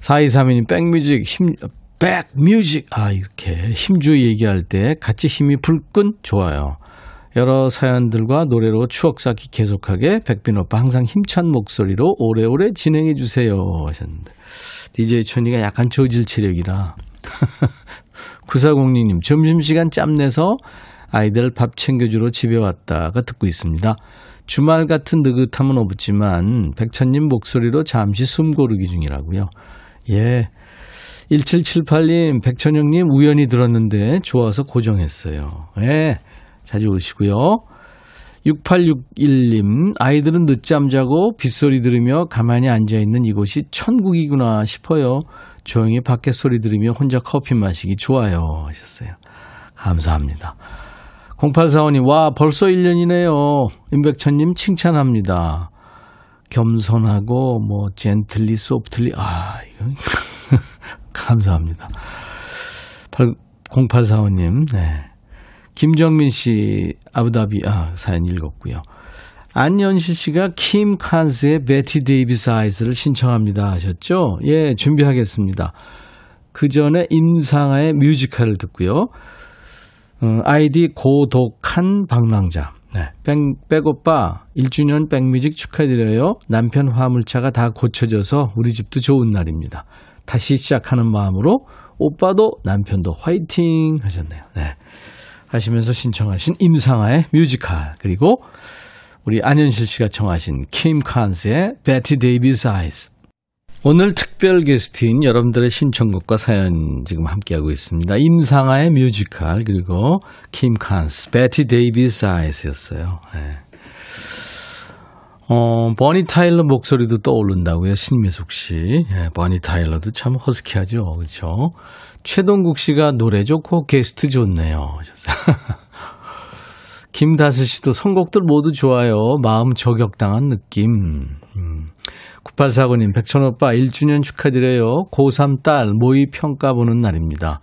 4232님, 백뮤직, 힘, 백뮤직. 아, 이렇게 힘주 얘기할 때 같이 힘이 불끈 좋아요. 여러 사연들과 노래로 추억 쌓기 계속하게 백빈 오빠 항상 힘찬 목소리로 오래오래 진행해 주세요 하셨는데 DJ 천이가 약간 저질 체력이라 9406님 점심시간 짬내서 아이들 밥 챙겨주러 집에 왔다가 듣고 있습니다. 주말 같은 느긋함은 없지만 백천님 목소리로 잠시 숨 고르기 중이라고요. 예. 1778님, 백천영님 우연히 들었는데 좋아서 고정했어요. 예. 자주 오시고요. 6861님, 아이들은 늦잠 자고 빗소리 들으며 가만히 앉아있는 이곳이 천국이구나 싶어요. 조용히 밖에 소리 들으며 혼자 커피 마시기 좋아요. 하셨어요. 감사합니다. 0845님, 와, 벌써 1년이네요. 임백천님 칭찬합니다. 겸손하고, 뭐, gently, softly, 아, 이거. 감사합니다. 0845님, 네. 김정민 씨, 아부다비, 아, 사연 읽었고요. 안연실 씨가 킴 칸스의 Bette Davis Eyes를 신청합니다 하셨죠? 예, 준비하겠습니다. 그 전에 임상아의 뮤지컬을 듣고요. 어, 아이디 고독한 방랑자. 네. 백, 백오빠 1주년 백뮤직 축하드려요. 남편 화물차가 다 고쳐져서 우리 집도 좋은 날입니다. 다시 시작하는 마음으로 오빠도 남편도 화이팅 하셨네요. 네. 하시면서 신청하신 임상아의 뮤지컬 그리고 우리 안현실 씨가 청하신 킴 칸스의 Bette Davis Eyes 오늘 특별 게스트인 여러분들의 신청곡과 사연 지금 함께하고 있습니다. 임상아의 뮤지컬 그리고 킴 칸스, Bette Davis Eyes였어요. 네. 어, 버니 타일러 목소리도 떠오른다고요. 신미숙 씨. 예, 버니 타일러도 참 husky하죠. 그렇죠? 최동국 씨가 노래 좋고 게스트 좋네요. 김다슬 씨도 선곡들 모두 좋아요. 마음 저격당한 느낌. 음. 9849님, 백천오빠 1주년 축하드려요. 고3 딸 모의 평가 보는 날입니다.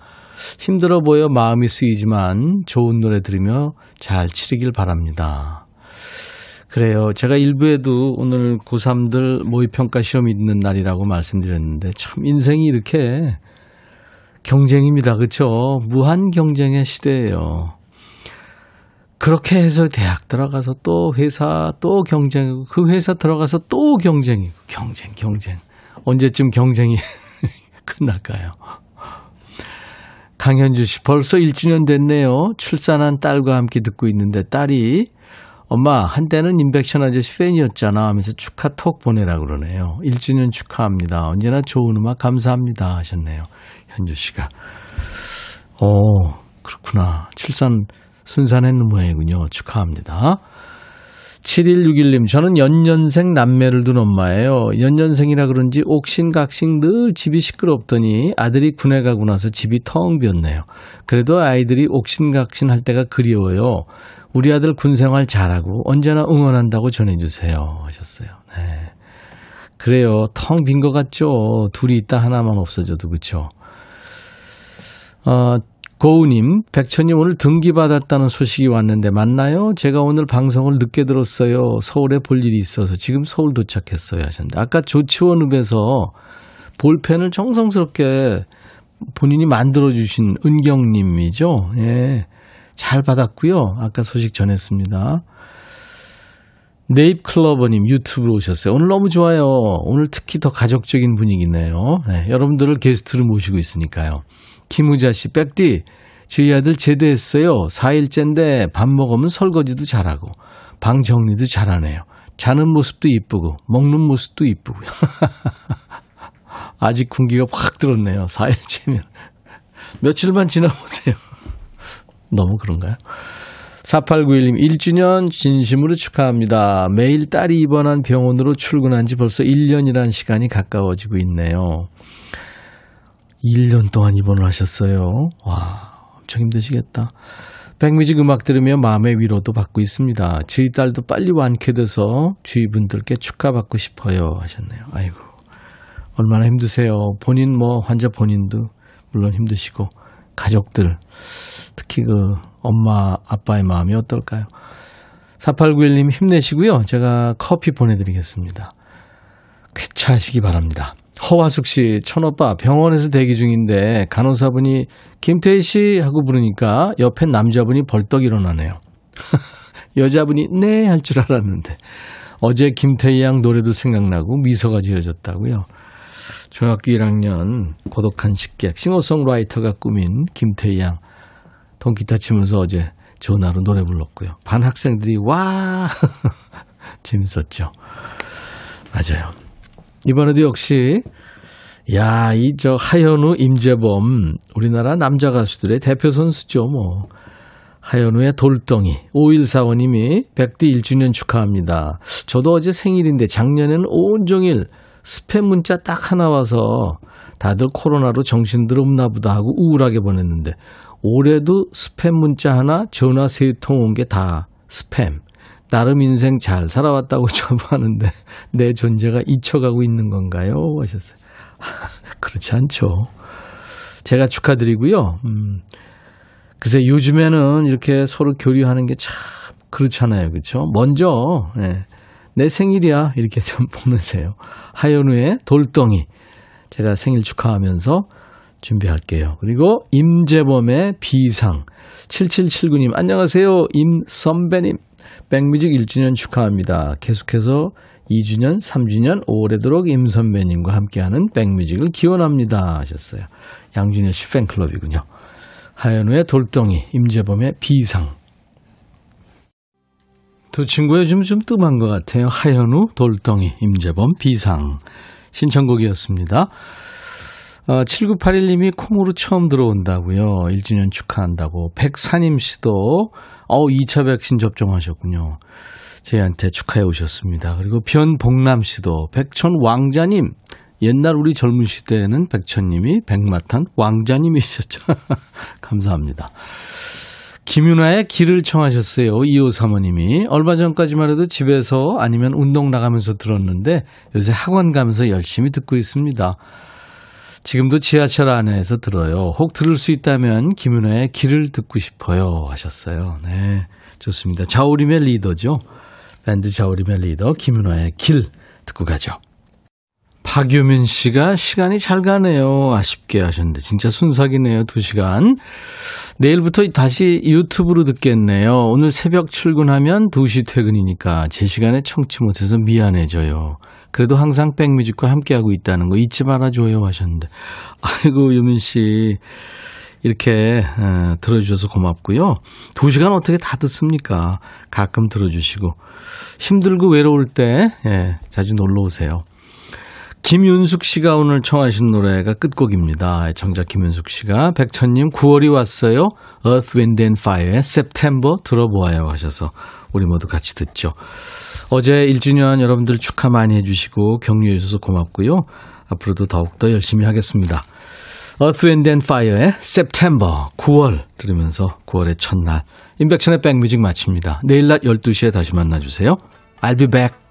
힘들어 보여 마음이 쓰이지만 좋은 노래 들으며 잘 치르길 바랍니다. 그래요. 제가 일부에도 오늘 고3들 모의평가 시험 있는 날이라고 말씀드렸는데 참 인생이 이렇게 경쟁입니다. 그렇죠? 무한 경쟁의 시대예요. 그렇게 해서 대학 들어가서 또 회사 또 경쟁이고 그 회사 들어가서 또 경쟁이고 경쟁 경쟁 언제쯤 경쟁이 끝날까요? 강현주 씨 벌써 1주년 됐네요. 출산한 딸과 함께 듣고 있는데 딸이 엄마 한때는 인백션 아저씨 팬이었잖아 하면서 축하 톡 보내라 그러네요. 1주년 축하합니다. 언제나 좋은 음악 감사합니다 하셨네요. 현주 씨가. 오 그렇구나. 출산 순산했는 모양이군요. 축하합니다. 7161님, 저는 연년생 남매를 둔 엄마예요. 연년생이라 그런지 옥신각신 늘 집이 시끄럽더니 아들이 군에 가고 나서 집이 텅 비었네요. 그래도 아이들이 옥신각신 할 때가 그리워요. 우리 아들 군 생활 잘하고 언제나 응원한다고 전해주세요. 하셨어요. 네. 그래요. 텅 빈 것 같죠? 둘이 있다 하나만 없어져도, 그쵸? 어, 고우님, 백천님 오늘 등기받았다는 소식이 왔는데 맞나요? 제가 오늘 방송을 늦게 들었어요. 서울에 볼 일이 있어서 지금 서울 도착했어요. 하셨는데 아까 조치원읍에서 볼펜을 정성스럽게 본인이 만들어주신 은경님이죠. 예. 잘 받았고요. 아까 소식 전했습니다. 네잎클로버님 유튜브로 오셨어요. 오늘 너무 좋아요. 오늘 특히 더 가족적인 분위기네요. 네, 여러분들을 게스트로 모시고 있으니까요. 김우자 씨, 백디, 저희 아들 제대했어요. 4일째인데 밥 먹으면 설거지도 잘하고, 방 정리도 잘하네요. 자는 모습도 이쁘고, 먹는 모습도 이쁘고요. 아직 군기가 확 들었네요. 4일째면. 며칠만 지나보세요. 너무 그런가요? 4891님, 1주년 진심으로 축하합니다. 매일 딸이 입원한 병원으로 출근한 지 벌써 1년이란 시간이 가까워지고 있네요. 1년 동안 입원을 하셨어요. 와, 엄청 힘드시겠다. 백뮤직 음악 들으며 마음의 위로도 받고 있습니다. 저희 딸도 빨리 완쾌돼서 주위 분들께 축하받고 싶어요. 하셨네요. 아이고, 얼마나 힘드세요. 본인 뭐, 환자 본인도 물론 힘드시고, 가족들, 특히 그 엄마, 아빠의 마음이 어떨까요? 4891님 힘내시고요. 제가 커피 보내드리겠습니다. 쾌차하시기 바랍니다. 허화숙 씨, 천오빠 병원에서 대기 중인데 간호사분이 김태희 씨 하고 부르니까 옆에 남자분이 벌떡 일어나네요. 여자분이 네 할 줄 알았는데 어제 김태희 양 노래도 생각나고 미소가 지어졌다고요. 중학교 1학년 고독한 식객 싱어송라이터가 꾸민 김태희 양 통기타 치면서 어제 전화로 노래 불렀고요. 반 학생들이 와 재밌었죠. 맞아요. 이번에도 역시 야, 이 저 하현우, 임재범 우리나라 남자 가수들의 대표 선수죠, 뭐. 하현우의 돌덩이 5145님이 100대 1주년 축하합니다. 저도 어제 생일인데 작년에는 온종일 스팸 문자 딱 하나 와서 다들 코로나로 정신들 없나 보다 하고 우울하게 보냈는데 올해도 스팸 문자 하나 전화 세 통 온 게 다 스팸. 나름 인생 잘 살아왔다고 저부하는데 내 존재가 잊혀가고 있는 건가요? 하셨어요. 그렇지 않죠. 제가 축하드리고요. 음, 글쎄 요즘에는 이렇게 서로 교류하는 게 참 그렇잖아요. 그렇죠? 먼저 네, 내 생일이야 이렇게 좀 보내세요. 하현우의 돌덩이 제가 생일 축하하면서 준비할게요. 그리고 임재범의 비상 7779님 안녕하세요. 임선배님 백뮤직 1주년 축하합니다. 계속해서 2주년, 3주년 오래도록 임 선배님과 함께하는 백뮤직을 기원합니다 하셨어요. 양준일 씨 팬클럽이군요. 하현우의 돌덩이, 임재범의 비상. 두 친구 요즘 좀 뜸한 것 같아요. 하현우, 돌덩이, 임재범, 비상. 신청곡이었습니다. 어, 7981님이 콩으로 처음 들어온다고요. 1주년 축하한다고. 백사님 씨도 어 2차 백신 접종하셨군요. 저희한테 축하해 오셨습니다. 그리고 변복남 씨도 백천 왕자님 옛날 우리 젊은 시대에는 백천님이 백마탄 왕자님이셨죠. 감사합니다. 김윤아의 길을 청하셨어요. 2호 사모님이. 얼마 전까지만 해도 집에서 아니면 운동 나가면서 들었는데 요새 학원 가면서 열심히 듣고 있습니다. 지금도 지하철 안에서 들어요. 혹 들을 수 있다면 김윤아의 길을 듣고 싶어요 하셨어요. 네, 좋습니다. 자우림의 리더죠. 밴드 자우림의 리더 김윤아의 길 듣고 가죠. 박유민 씨가 시간이 잘 가네요. 아쉽게 하셨는데 진짜 순삭이네요. 두 시간. 내일부터 다시 유튜브로 듣겠네요. 오늘 새벽 출근하면 2시 퇴근이니까 제 시간에 청취 못해서 미안해져요. 그래도 항상 백뮤직과 함께하고 있다는 거 잊지 말아줘요 하셨는데. 아이고, 유민 씨. 이렇게 어, 들어주셔서 고맙고요. 두 시간 어떻게 다 듣습니까? 가끔 들어주시고. 힘들고 외로울 때 예, 자주 놀러 오세요. 김윤숙 씨가 오늘 청하신 노래가 끝곡입니다. 정작 김윤숙 씨가 백천님 9월이 왔어요. Earth, Wind and Fire의 September 들어보아요 하셔서 우리 모두 같이 듣죠. 어제 1주년 여러분들 축하 많이 해주시고 격려해 주셔서 고맙고요. 앞으로도 더욱더 열심히 하겠습니다. Earth, Wind and Fire의 September 9월 들으면서 9월의 첫날 임백천의 백뮤직 마칩니다. 내일 낮 12시에 다시 만나주세요. I'll be back.